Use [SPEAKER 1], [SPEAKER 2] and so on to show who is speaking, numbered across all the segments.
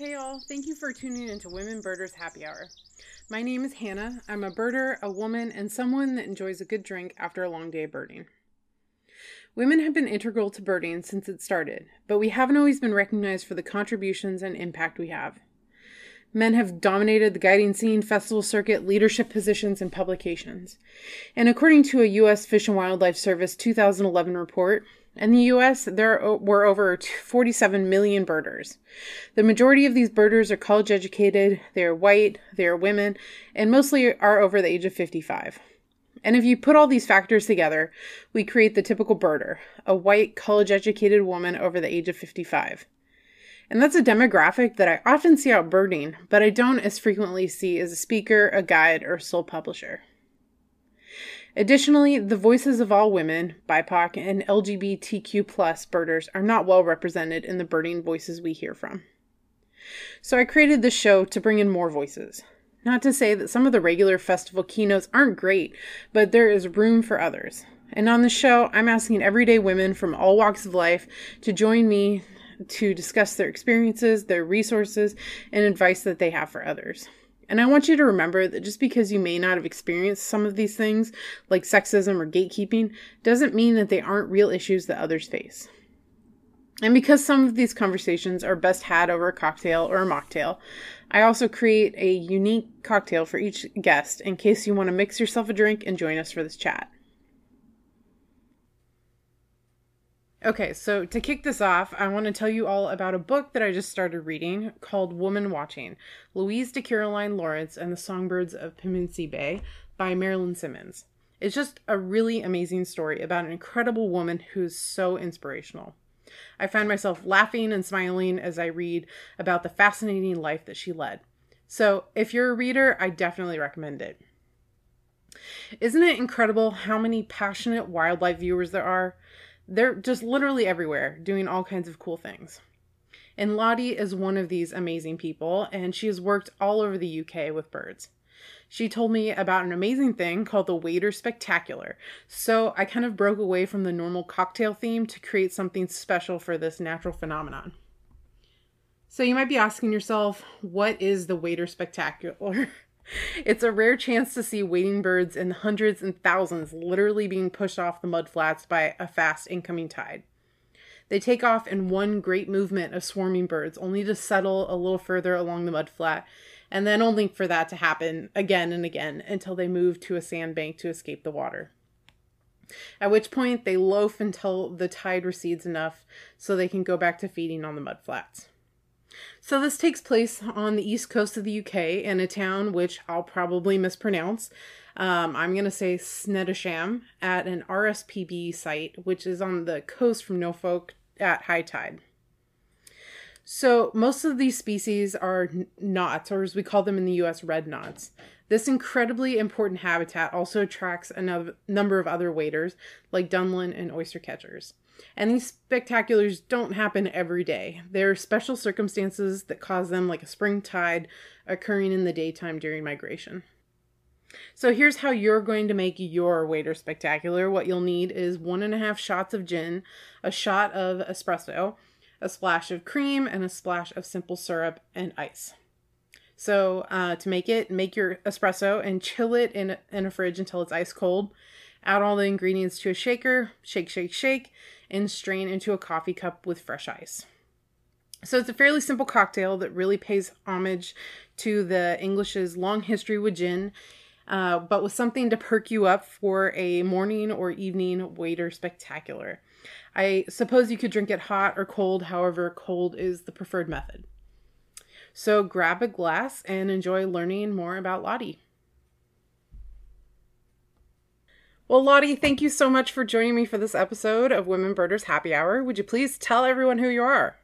[SPEAKER 1] Hey y'all, thank you for tuning into Women Birders Happy Hour. My name is Hannah. I'm a birder, a woman, and someone that enjoys a good drink after a long day of birding. Women have been integral to birding since it started, but we haven't always been recognized for the contributions and impact we have. Men have dominated the guiding scene, festival circuit, leadership positions, and publications. And according to a U.S. Fish and Wildlife Service 2011 report, in the US, there were over 47 million birders. The majority of these birders are college educated, they are white, they are women, and mostly are over the age of 55. And if you put all these factors together, we create the typical birder, a white, college educated woman over the age of 55. And that's a demographic that I often see out birding, but I don't as frequently see as a speaker, a guide, or sole publisher. Additionally, the voices of all women, BIPOC, and LGBTQ plus birders are not well represented in the birding voices we hear from. So I created this show to bring in more voices. Not to say that some of the regular festival keynotes aren't great, but there is room for others. And on the show, I'm asking everyday women from all walks of life to join me to discuss their experiences, their resources, and advice that they have for others. And I want you to remember that just because you may not have experienced some of these things, like sexism or gatekeeping, doesn't mean that they aren't real issues that others face. And because some of these conversations are best had over a cocktail or a mocktail, I also create a unique cocktail for each guest in case you want to mix yourself a drink and join us for this chat. Okay, so to kick this off, I want to tell you all about a book that I just started reading called Woman Watching Louise de Kiriline Lawrence and the Songbirds of Pimisi Bay by Merilyn Simonds. It's just a really amazing story about an incredible woman who's so inspirational. I find myself laughing and smiling as I read about the fascinating life that she led. So, if you're a reader, I definitely recommend it. Isn't it incredible how many passionate wildlife viewers there are? They're just literally everywhere doing all kinds of cool things. And Lottie is one of these amazing people, and she has worked all over the UK with birds. She told me about an amazing thing called the Wader Spectacular. So I kind of broke away from the normal cocktail theme to create something special for this natural phenomenon. So you might be asking yourself, what is the Wader Spectacular? It's a rare chance to see wading birds in hundreds and thousands literally being pushed off the mudflats by a fast incoming tide. They take off in one great movement of swarming birds, only to settle a little further along the mudflat, and then only for that to happen again and again until they move to a sandbank to escape the water. At which point they loaf until the tide recedes enough so they can go back to feeding on the mudflats. So this takes place on the east coast of the UK in a town which I'll probably mispronounce. Um, I'm going to say Snettisham at an RSPB site, which is on the coast from Norfolk at high tide. So most of these species are knots, or as we call them in the U.S., red knots. This incredibly important habitat also attracts a number of other waders, like dunlin and oyster catchers. And these spectaculars don't happen every day. There are special circumstances that cause them, like a spring tide occurring in the daytime during migration. So here's how you're going to make your waiter spectacular. What you'll need is one and a half shots of gin, a shot of espresso, a splash of cream, and a splash of simple syrup and ice. So uh, to make it, make your espresso and chill it in, in a fridge until it's ice cold. Add all the ingredients to a shaker, shake, shake, shake, and strain into a coffee cup with fresh ice. So it's a fairly simple cocktail that really pays homage to the English's long history with gin, uh, but with something to perk you up for a morning or evening wader spectacular. I suppose you could drink it hot or cold, however, cold is the preferred method. So grab a glass and enjoy learning more about Lottie. Well, Lottie, thank you so much for joining me for this episode of Women Birders Happy Hour. Would you please tell everyone who you are?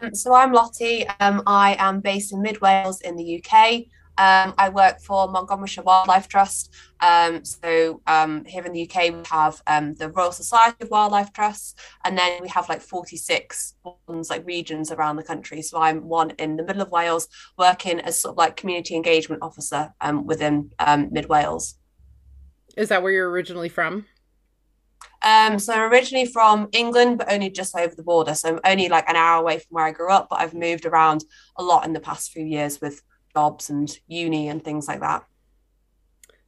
[SPEAKER 2] Um, so I'm Lottie. Um, I am based in Mid Wales in the UK. Um, I work for Montgomeryshire Wildlife Trust. Um, so um, here in the UK, we have um, the Royal Society of Wildlife Trusts, and then we have like 46 ones, like regions around the country. So I'm one in the middle of Wales, working as sort of like community engagement officer um, within um, Mid Wales.
[SPEAKER 1] Is that where you're originally from?
[SPEAKER 2] Um, so I'm originally from England, but only just over the border. So I'm only like an hour away from where I grew up, but I've moved around a lot in the past few years with jobs and uni and things like that.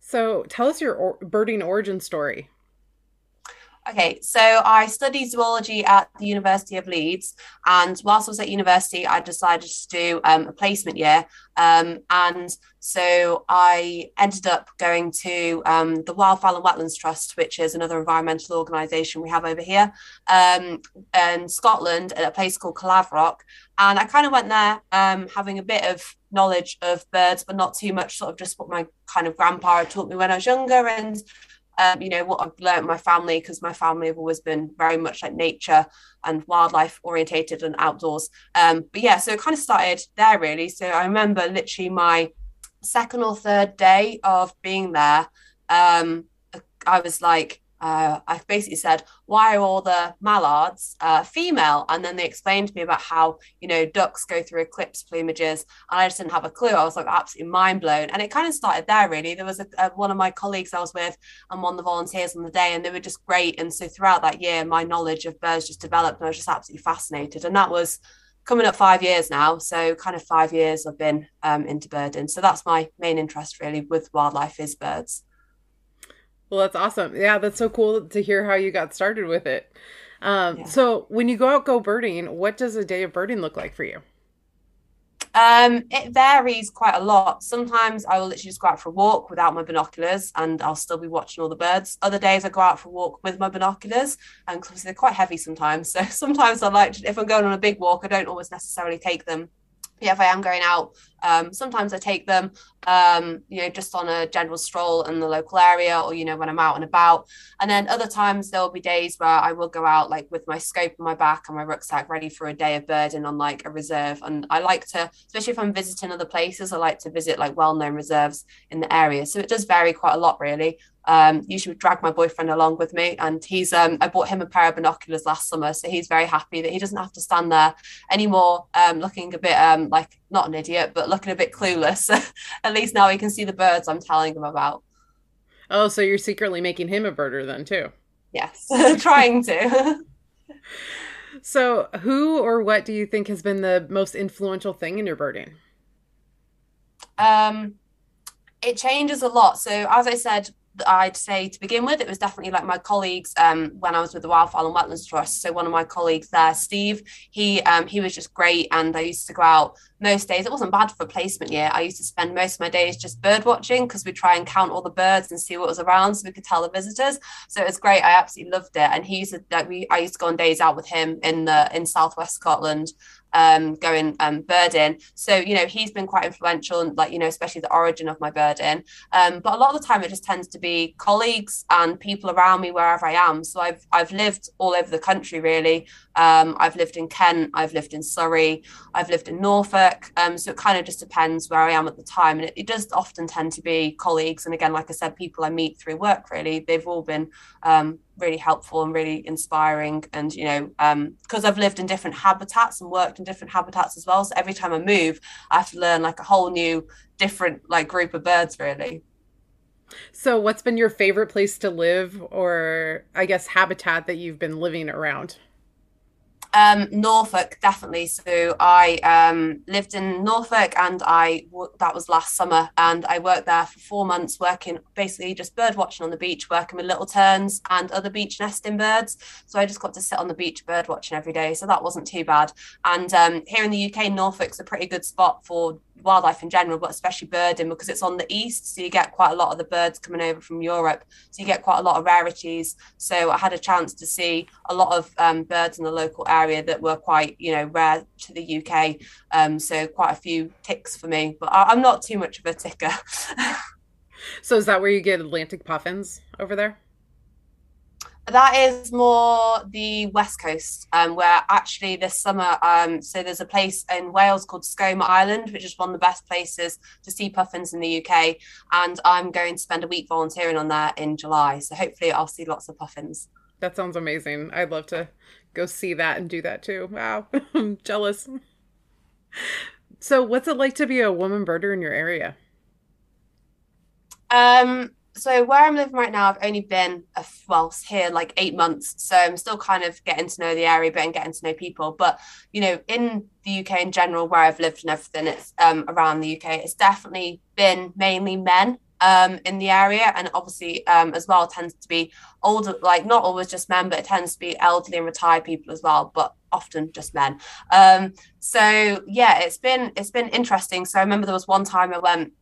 [SPEAKER 1] So tell us your or- birding origin story.
[SPEAKER 2] Okay, so I studied zoology at the University of Leeds, and whilst I was at university, I decided to do um, a placement year. Um, and so I ended up going to um, the Wildfowl and Wetlands Trust, which is another environmental organisation we have over here um, in Scotland at a place called Caerlaverock. And I kind of went there um, having a bit of knowledge of birds, but not too much, sort of just what my kind of grandpa had taught me when I was younger. And um, you know what I've learned my family because my family have always been very much like nature and wildlife orientated and outdoors. Um, but yeah, so it kind of started there really. So I remember literally my second or third day of being there. Um, I was like, uh, I basically said, why are all the mallards uh, female? And then they explained to me about how, you know, ducks go through eclipse plumages. And I just didn't have a clue. I was like absolutely mind blown. And it kind of started there, really. There was a, a, one of my colleagues I was with and one of the volunteers on the day, and they were just great. And so throughout that year, my knowledge of birds just developed, and I was just absolutely fascinated. And that was coming up five years now. So kind of five years I've been um, into birding. So that's my main interest really with wildlife is birds.
[SPEAKER 1] Well, that's awesome. Yeah, that's so cool to hear how you got started with it. Um, yeah. So, when you go out go birding, what does a day of birding look like for you?
[SPEAKER 2] Um, it varies quite a lot. Sometimes I will literally just go out for a walk without my binoculars and I'll still be watching all the birds. Other days I go out for a walk with my binoculars and obviously they're quite heavy sometimes. So sometimes I like to, if I'm going on a big walk, I don't always necessarily take them yeah, if I am going out, um, sometimes I take them, um, you know, just on a general stroll in the local area or, you know, when I'm out and about. And then other times there will be days where I will go out like with my scope on my back and my rucksack ready for a day of birding on like a reserve. And I like to, especially if I'm visiting other places, I like to visit like well known reserves in the area. So it does vary quite a lot, really um, usually drag my boyfriend along with me. And he's, um, I bought him a pair of binoculars last summer. So he's very happy that he doesn't have to stand there anymore, um, looking a bit um, like not an idiot, but looking a bit clueless. At least now he can see the birds I'm telling him about.
[SPEAKER 1] Oh, so you're secretly making him a birder then too?
[SPEAKER 2] Yes, trying to.
[SPEAKER 1] so, who or what do you think has been the most influential thing in your birding?
[SPEAKER 2] Um, it changes a lot. So, as I said, I'd say to begin with, it was definitely like my colleagues um, when I was with the Wildfowl and Wetlands Trust. So one of my colleagues there, Steve, he um, he was just great, and I used to go out most days. It wasn't bad for placement year. I used to spend most of my days just bird watching because we try and count all the birds and see what was around, so we could tell the visitors. So it was great. I absolutely loved it. And he used to like we I used to go on days out with him in the in Southwest Scotland um, going um, birding. So, you know, he's been quite influential and like, you know, especially the origin of my birding. Um, but a lot of the time it just tends to be colleagues and people around me wherever I am. So I've, I've lived all over the country really. Um, I've lived in Kent, I've lived in Surrey, I've lived in Norfolk. Um, so it kind of just depends where I am at the time. And it, it, does often tend to be colleagues. And again, like I said, people I meet through work really, they've all been um, really helpful and really inspiring. And, you know, because um, I've lived in different habitats and worked in different habitats as well. So every time I move, I have to learn like a whole new, different like group of birds really.
[SPEAKER 1] So, what's been your favorite place to live, or I guess habitat that you've been living around?
[SPEAKER 2] Um, Norfolk, definitely. So I um, lived in Norfolk, and I that was last summer, and I worked there for four months, working basically just bird watching on the beach, working with little terns and other beach nesting birds. So I just got to sit on the beach bird watching every day, so that wasn't too bad. And um, here in the UK, Norfolk's a pretty good spot for wildlife in general, but especially birding because it's on the east. So you get quite a lot of the birds coming over from Europe. So you get quite a lot of rarities. So I had a chance to see a lot of um, birds in the local area that were quite, you know, rare to the UK. Um, so quite a few ticks for me, but I- I'm not too much of a ticker.
[SPEAKER 1] so is that where you get Atlantic puffins over there?
[SPEAKER 2] that is more the west coast, um, where actually this summer, um, so there's a place in Wales called Skomer Island, which is one of the best places to see puffins in the UK, and I'm going to spend a week volunteering on that in July. So hopefully, I'll see lots of puffins.
[SPEAKER 1] That sounds amazing. I'd love to go see that and do that too. Wow, I'm jealous. So, what's it like to be a woman birder in your area?
[SPEAKER 2] Um, so where I'm living right now, I've only been a, well here like eight months, so I'm still kind of getting to know the area, but and getting to know people. But you know, in the UK in general, where I've lived and everything, it's um, around the UK, it's definitely been mainly men um, in the area, and obviously um, as well tends to be older, like not always just men, but it tends to be elderly and retired people as well, but often just men. Um, so yeah, it's been it's been interesting. So I remember there was one time I went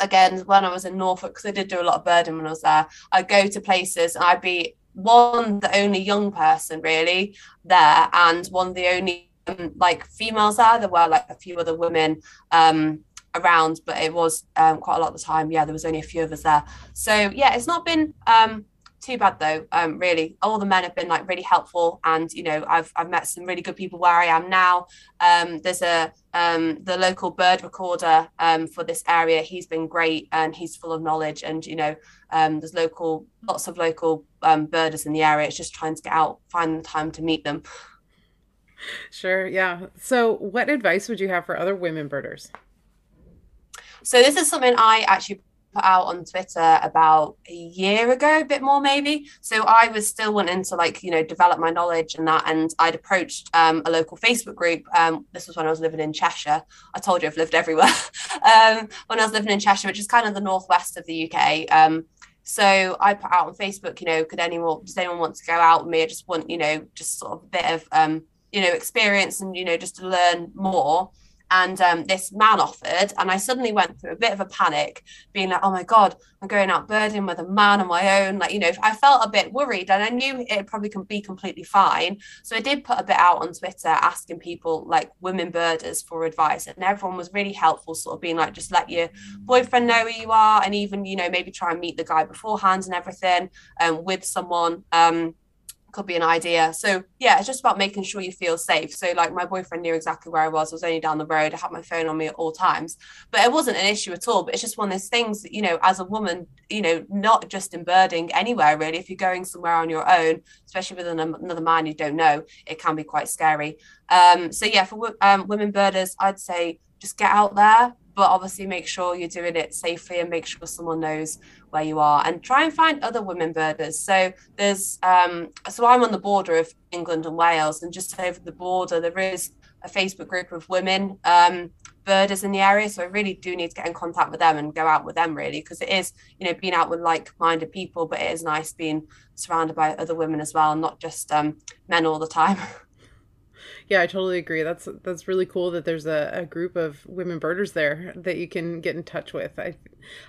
[SPEAKER 2] again when I was in Norfolk because I did do a lot of birding when I was there. I'd go to places and I'd be one the only young person really there, and one the only um, like females there. There were like a few other women um, around, but it was um, quite a lot of the time. Yeah, there was only a few of us there. So yeah, it's not been um, too bad though um really. All the men have been like really helpful and you know i've i've met some really good people where i am now. Um there's a um the local bird recorder um for this area. He's been great and he's full of knowledge and you know there's local lots of local birders in the area. It's just trying to get out find the time to meet them.
[SPEAKER 1] Sure yeah. So what advice would you have for other women birders
[SPEAKER 2] so this is something I actually put out on Twitter about a year ago, a bit more maybe. So I was still wanting to like, you know, develop my knowledge and that. And I'd approached um, a local Facebook group. Um, this was when I was living in Cheshire. I told you I've lived everywhere. um, when I was living in Cheshire, which is kind of the northwest of the UK. Um, so I put out on Facebook, you know, could anyone, does anyone want to go out with me? I just want, you know, just sort of a bit of, um, you know, experience and, you know, just to learn more and um, this man offered and i suddenly went through a bit of a panic being like oh my god i'm going out birding with a man on my own. Like you know i felt a bit worried and i knew it probably can be completely fine. So i did put a bit out on twitter asking people like women birders for advice and everyone was really helpful sort of being like just let your boyfriend know who you are and even you know maybe try and meet the guy beforehand and everything um, with someone um, could be an idea. So yeah, it's just about making sure you feel safe. So like my boyfriend knew exactly where I was. I was only down the road. I had my phone on me at all times, but it wasn't an issue at all. But it's just one of those things that, you know, as a woman, you know, not just in birding, anywhere really. If you're going somewhere on your own, especially with another man you don't know, it can be quite scary. Um, so yeah, for um, women birders, I'd say just get out there, but obviously make sure you're doing it safely and make sure someone knows where you are and try and find other women birders. So there's um so i'm on the border of england and wales and just over the border there is a facebook group of women um birders in the area. So i really do need to get in contact with them and go out with them really because it is you know being out with like-minded people but it is nice being surrounded by other women as well and not just um men all the time
[SPEAKER 1] Yeah, I totally agree. That's that's really cool that there's a, a group of women birders there that you can get in touch with. I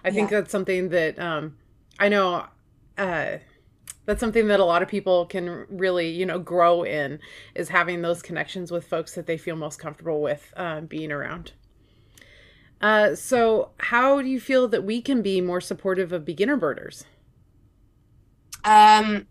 [SPEAKER 1] I think yeah. that's something that um, I know uh, that's something that a lot of people can really you know grow in is having those connections with folks that they feel most comfortable with uh, being around. Uh, so, how do you feel that we can be more supportive of beginner birders?
[SPEAKER 2] Um,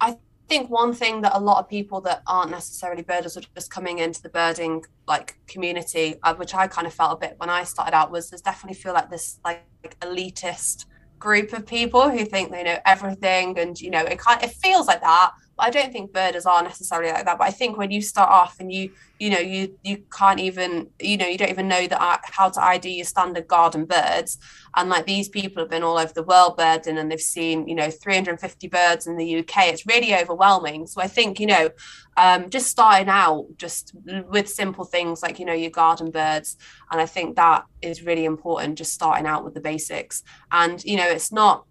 [SPEAKER 2] I think one thing that a lot of people that aren't necessarily birders are just coming into the birding like community, uh, which I kind of felt a bit when I started out, was there's definitely feel like this like, like elitist group of people who think they know everything, and you know it kind of, it feels like that. I don't think birders are necessarily like that. But I think when you start off and you you know you you can't even you know you don't even know that how to id your standard garden birds. And like these people have been all over the world birding and they've seen you know 350 birds in the uk it's really overwhelming. So i think you know um, just starting out just with simple things like you know your garden birds. And i think that is really important just starting out with the basics. And you know it's not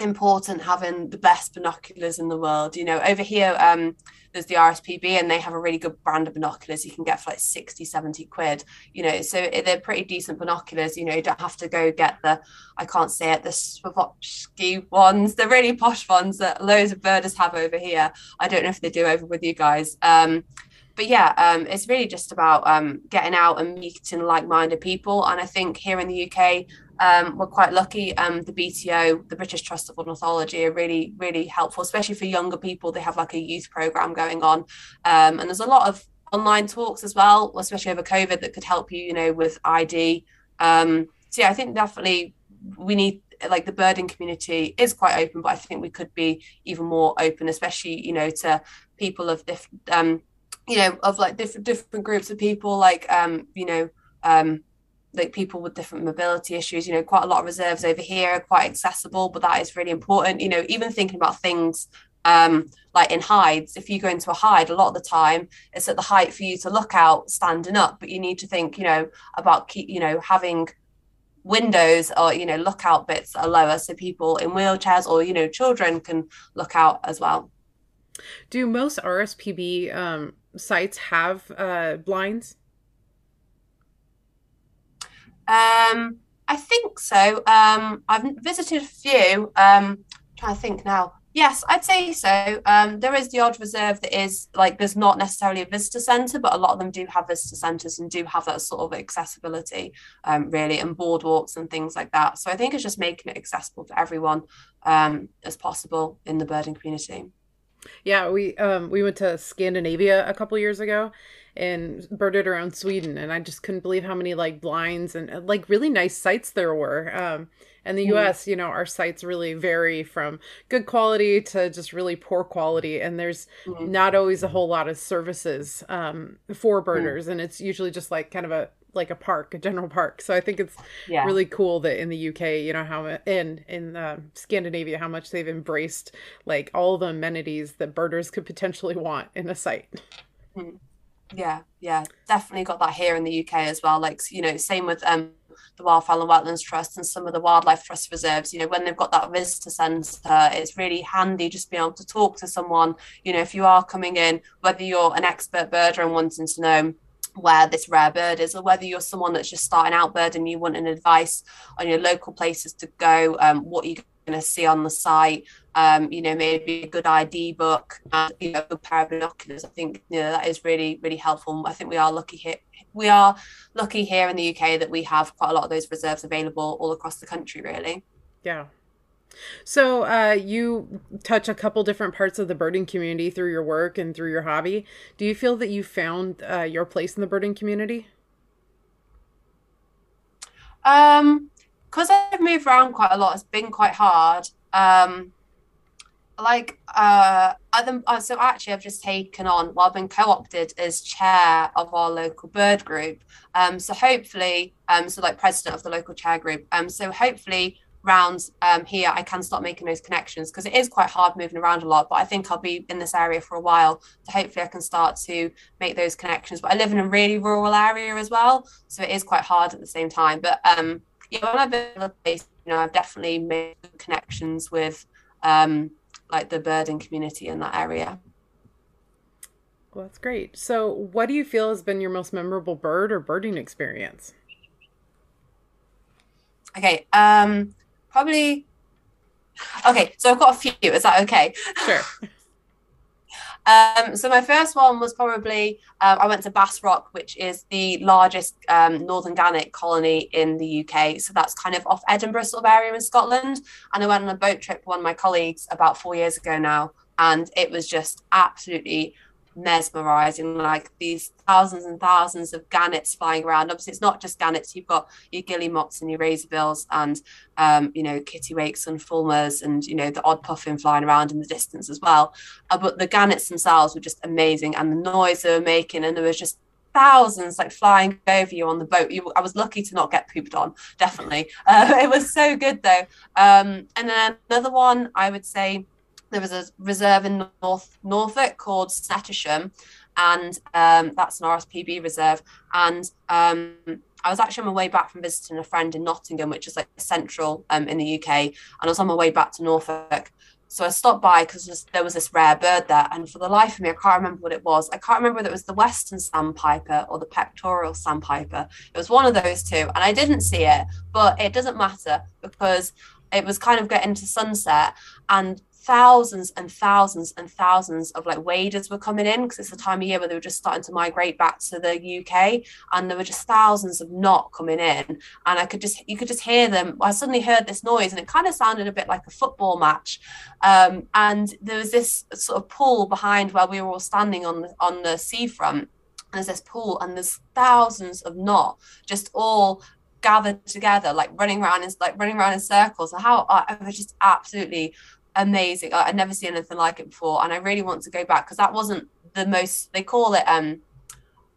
[SPEAKER 2] important having the best binoculars in the world you know. Over here um there's the RSPB and they have a really good brand of binoculars you can get for like 60 70 quid you know. So they're pretty decent binoculars you know. You don't have to go get the I can't say it the Swarovski ones the really posh ones that loads of birders have over here. I don't know if they do over with you guys. Um but yeah, um, it's really just about um, getting out and meeting like-minded people. And I think here in the UK, um, we're quite lucky. Um, the BTO, the British Trust of Ornithology, are really, really helpful, especially for younger people. They have like a youth program going on, um, and there's a lot of online talks as well, especially over COVID, that could help you, you know, with ID. Um, so yeah, I think definitely we need like the birding community is quite open, but I think we could be even more open, especially you know to people of different, you know, of like different different groups of people, like um, you know. Um, like people with different mobility issues. You know, quite a lot of reserves over here, are quite accessible, but that is really important. You know, even thinking about things um, like in hides, if you go into a hide, a lot of the time it's at the height for you to look out standing up, but you need to think, you know, about keep, you know, having windows or you know lookout bits are lower so people in wheelchairs or you know children can look out as well
[SPEAKER 1] do most rspb um, sites have uh, blinds
[SPEAKER 2] um, I think so. Um, I've visited a few. Um, trying to think now. Yes, I'd say so. Um, there is the odd reserve that is like there's not necessarily a visitor centre, but a lot of them do have visitor centres and do have that sort of accessibility, um, really, and boardwalks and things like that. So I think it's just making it accessible for everyone um, as possible in the birding community.
[SPEAKER 1] Yeah, we um, we went to Scandinavia a couple years ago, and birded around Sweden, and I just couldn't believe how many like blinds and uh, like really nice sites there were. Um, in the mm. US, you know, our sites really vary from good quality to just really poor quality, and there's mm. not always a whole lot of services um, for mm. birders, mm. and it's usually just like kind of a like a park, a general park. So I think it's yeah. really cool that in the UK, you know, how in in uh, Scandinavia, how much they've embraced like all the amenities that birders could potentially want in a site.
[SPEAKER 2] Mm. Yeah, yeah, definitely got that here in the UK as well. Like you know, same with um the Wildfowl and Wetlands Trust and some of the wildlife trust reserves. You know, when they've got that visitor centre, it's really handy just being able to talk to someone. You know, if you are coming in, whether you're an expert birder and wanting to know where this rare bird is, or whether you're someone that's just starting out bird and you want an advice on your local places to go, um, what you're going to see on the site. Um, you know, maybe a good ID book and you know, a pair of binoculars. I think you know that is really, really helpful. I think we are lucky here. We are lucky here in the UK that we have quite a lot of those reserves available all across the country. Really.
[SPEAKER 1] Yeah. So uh, you touch a couple different parts of the birding community through your work and through your hobby. Do you feel that you found uh, your place in the birding community?
[SPEAKER 2] Um, because I've moved around quite a lot, it's been quite hard. Um, like uh, other, uh, so actually I've just taken on well I've been co-opted as chair of our local bird group um so hopefully um so like president of the local chair group um so hopefully round um here I can start making those connections because it is quite hard moving around a lot but I think I'll be in this area for a while so hopefully I can start to make those connections but I live in a really rural area as well so it is quite hard at the same time but um yeah, when I've been in a place, you know, I've definitely made connections with um, like the birding community in that area.
[SPEAKER 1] Well, that's great. So, what do you feel has been your most memorable bird or birding experience?
[SPEAKER 2] Okay, um, probably. Okay, so I've got a few. Is that okay?
[SPEAKER 1] Sure.
[SPEAKER 2] Um, so my first one was probably uh, I went to Bass Rock, which is the largest um, northern gannet colony in the UK. So that's kind of off Edinburgh sort of area in Scotland. And I went on a boat trip with one of my colleagues about four years ago now, and it was just absolutely mesmerizing like these thousands and thousands of gannets flying around obviously it's not just gannets you've got your guillemots and your razorbills and um, you know kittiwakes and fulmars and you know the odd puffin flying around in the distance as well uh, but the gannets themselves were just amazing and the noise they were making and there was just thousands like flying over you on the boat. You, I was lucky to not get pooped on, definitely. Uh, it was so good though. Um, and then another one I would say there was a reserve in North Norfolk called Snettisham, and um, that's an RSPB reserve. And um, I was actually on my way back from visiting a friend in Nottingham, which is like central um, in the UK, and I was on my way back to Norfolk. So I stopped by because there was this rare bird there, and for the life of me, I can't remember what it was. I can't remember whether it was the Western sandpiper or the pectoral sandpiper. It was one of those two, and I didn't see it, but it doesn't matter because it was kind of getting to sunset, and thousands and thousands and thousands of like waders were coming in because it's the time of year where they were just starting to migrate back to the UK and there were just thousands of knot coming in and I could just you could just hear them. I suddenly heard this noise and it kind of sounded a bit like a football match um, and there was this sort of pool behind where we were all standing on the on the seafront. There's this pool and there's thousands of knot just all gathered together like running around in like running around in circles. And how I was just absolutely amazing. I, would never seen anything like it before, and I really want to go back because that wasn't the most. They call it um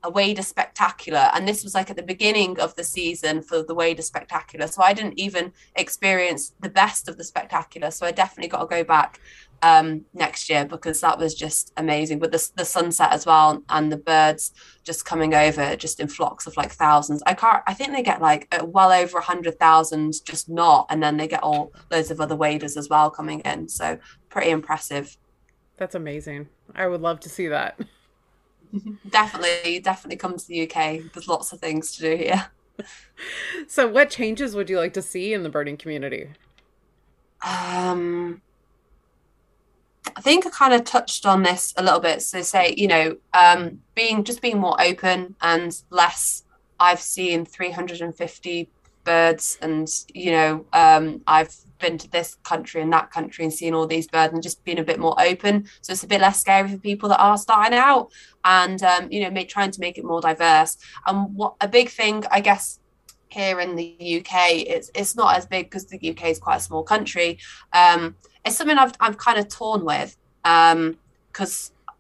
[SPEAKER 2] a Wader Spectacular, and this was like at the beginning of the season for the Wader Spectacular. So I didn't even experience the best of the Spectacular. So I definitely got to go back um, next year because that was just amazing. With the the sunset as well and the birds just coming over just in flocks of like thousands. I can't. I think they get like uh, well over a hundred thousand just not, and then they get all loads of other waders as well coming in. So pretty impressive.
[SPEAKER 1] That's amazing. I would love to see that.
[SPEAKER 2] definitely, definitely come to the UK. There's lots of things to do here.
[SPEAKER 1] so, what changes would you like to see in the birding community?
[SPEAKER 2] Um, I think I kind of touched on this a little bit. So, say you know, um, being just being more open and less. I've seen 350 birds, and you know, um, I've been to this country and that country and seen all these birds and just being a bit more open. So it's a bit less scary for people that are starting out and, um, you know, make, trying to make it more diverse. And what a big thing, I guess, here in the UK, it's, it's not as big because the UK is quite a small country. Um, it's something I've, I'm kind of torn with because um,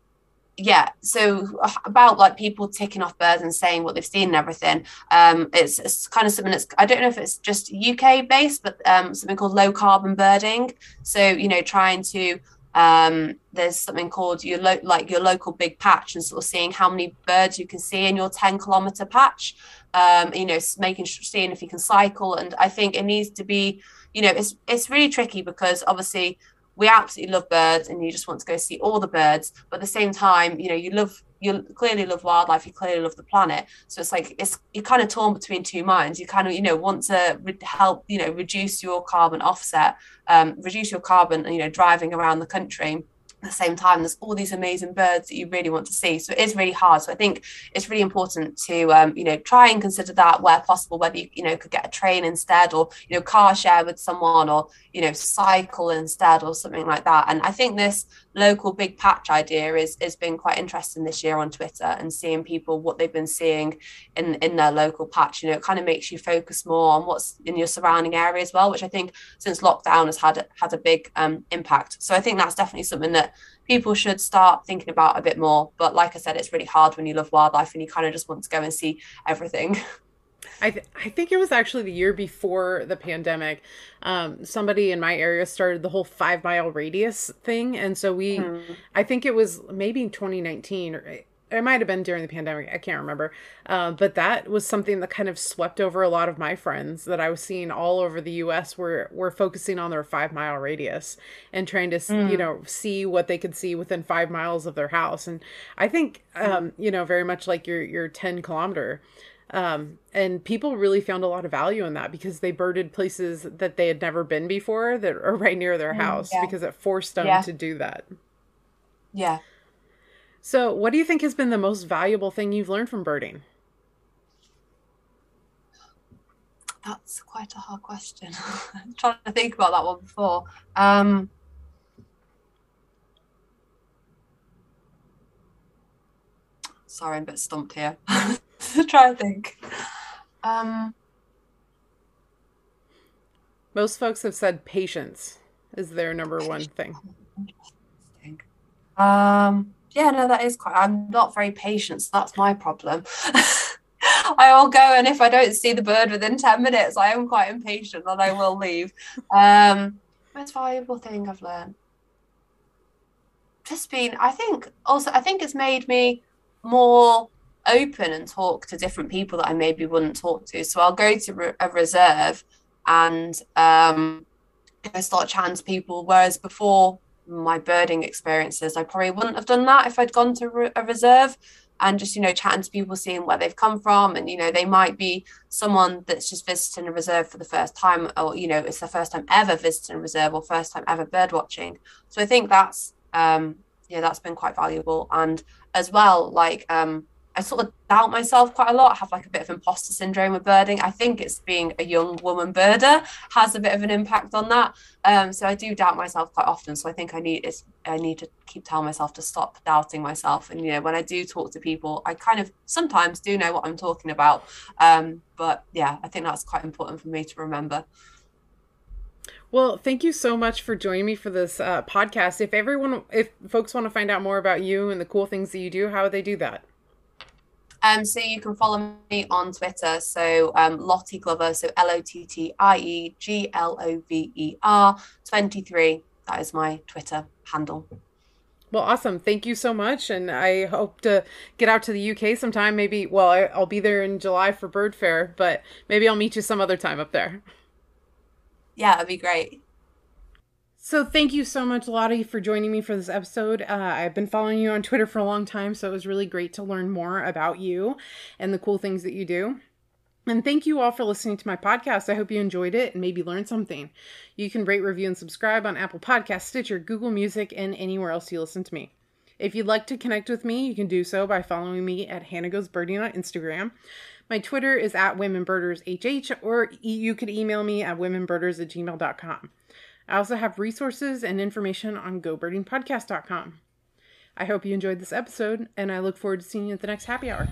[SPEAKER 2] yeah so about like people ticking off birds and saying what they've seen and everything um it's, it's kind of something that's i don't know if it's just uk based but um something called low carbon birding. So you know trying to um there's something called your lo- like your local big patch and sort of seeing how many birds you can see in your 10 kilometer patch um you know making seeing if you can cycle. And i think it needs to be you know it's it's really tricky because obviously we absolutely love birds and you just want to go see all the birds. But at the same time you know you love you clearly love wildlife you clearly love the planet. So it's like it's you're kind of torn between two minds. You kind of you know want to re- help you know reduce your carbon offset um, reduce your carbon you know driving around the country the same time there's all these amazing birds that you really want to see. So it is really hard. So i think it's really important to um, you know try and consider that where possible whether you you know could get a train instead or you know car share with someone or you know cycle instead or something like that. And i think this local big patch idea is has been quite interesting this year on twitter and seeing people what they've been seeing in in their local patch. You know it kind of makes you focus more on what's in your surrounding area as well which i think since lockdown has had had a big um, impact. So i think that's definitely something that people should start thinking about a bit more. But like I said, it's really hard when you love wildlife and you kind of just want to go and see everything.
[SPEAKER 1] I, th- I think it was actually the year before the pandemic. Um, somebody in my area started the whole five mile radius thing. And so we, mm. I think it was maybe 2019 or it might have been during the pandemic i can't remember uh, but that was something that kind of swept over a lot of my friends that i was seeing all over the us were were focusing on their five mile radius and trying to mm. you know see what they could see within five miles of their house and i think um, you know very much like your your 10 kilometer um, and people really found a lot of value in that because they birded places that they had never been before that are right near their mm, house yeah. because it forced them yeah. to do that
[SPEAKER 2] yeah
[SPEAKER 1] so, what do you think has been the most valuable thing you've learned from birding?
[SPEAKER 2] That's quite a hard question. I'm trying to think about that one before. Um, sorry, I'm a bit stumped here. Try to think. Um,
[SPEAKER 1] Most folks have said patience is their number one thing.
[SPEAKER 2] Um, yeah, no, that is quite. I'm not very patient, so that's my problem. I will go, and if I don't see the bird within ten minutes, I am quite impatient, and I will leave. Um, most valuable thing I've learned. Just been, I think, also, I think it's made me more open and talk to different people that I maybe wouldn't talk to. So I'll go to a reserve and um, I start chatting to people, whereas before my birding experiences. I probably wouldn't have done that if I'd gone to a reserve and just, you know, chatting to people, seeing where they've come from. And, you know, they might be someone that's just visiting a reserve for the first time, or, you know, it's the first time ever visiting a reserve or first time ever bird watching. So I think that's, um, yeah, that's been quite valuable. And as well, like, um, I sort of doubt myself quite a lot. I have like a bit of imposter syndrome with birding. I think it's being a young woman birder has a bit of an impact on that. Um, so I do doubt myself quite often. So I think I need it's I need to keep telling myself to stop doubting myself. And you know, when I do talk to people, I kind of sometimes do know what I'm talking about. Um, but yeah, I think that's quite important for me to remember.
[SPEAKER 1] Well, thank you so much for joining me for this uh, podcast. If everyone, if folks want to find out more about you and the cool things that you do, how would they do that?
[SPEAKER 2] Um, so you can follow me on Twitter. So um, Lottie Glover, so L O T T I E G L O V E R 23. That is my Twitter handle.
[SPEAKER 1] Well, awesome. Thank you so much. And I hope to get out to the UK sometime. Maybe, well, I, will be there in July for Bird Fair, but maybe I'll meet you some other time up there.
[SPEAKER 2] Yeah, it'd be great.
[SPEAKER 1] So thank you so much, Lottie, for joining me for this episode. Uh, I've been following you on Twitter for a long time, so it was really great to learn more about you and the cool things that you do. And thank you all for listening to my podcast. I hope you enjoyed it and maybe learned something. You can rate, review, and subscribe on Apple Podcasts, Stitcher, Google Music, and anywhere else you listen to me. If you'd like to connect with me, you can do so by following me at Hannah Goes Birding on Instagram. My Twitter is at WomenBirdersHH, or you could email me at womenbirders at gmail.com. I also have resources and information on gobirdingpodcast.com. I hope you enjoyed this episode, and I look forward to seeing you at the next happy hour.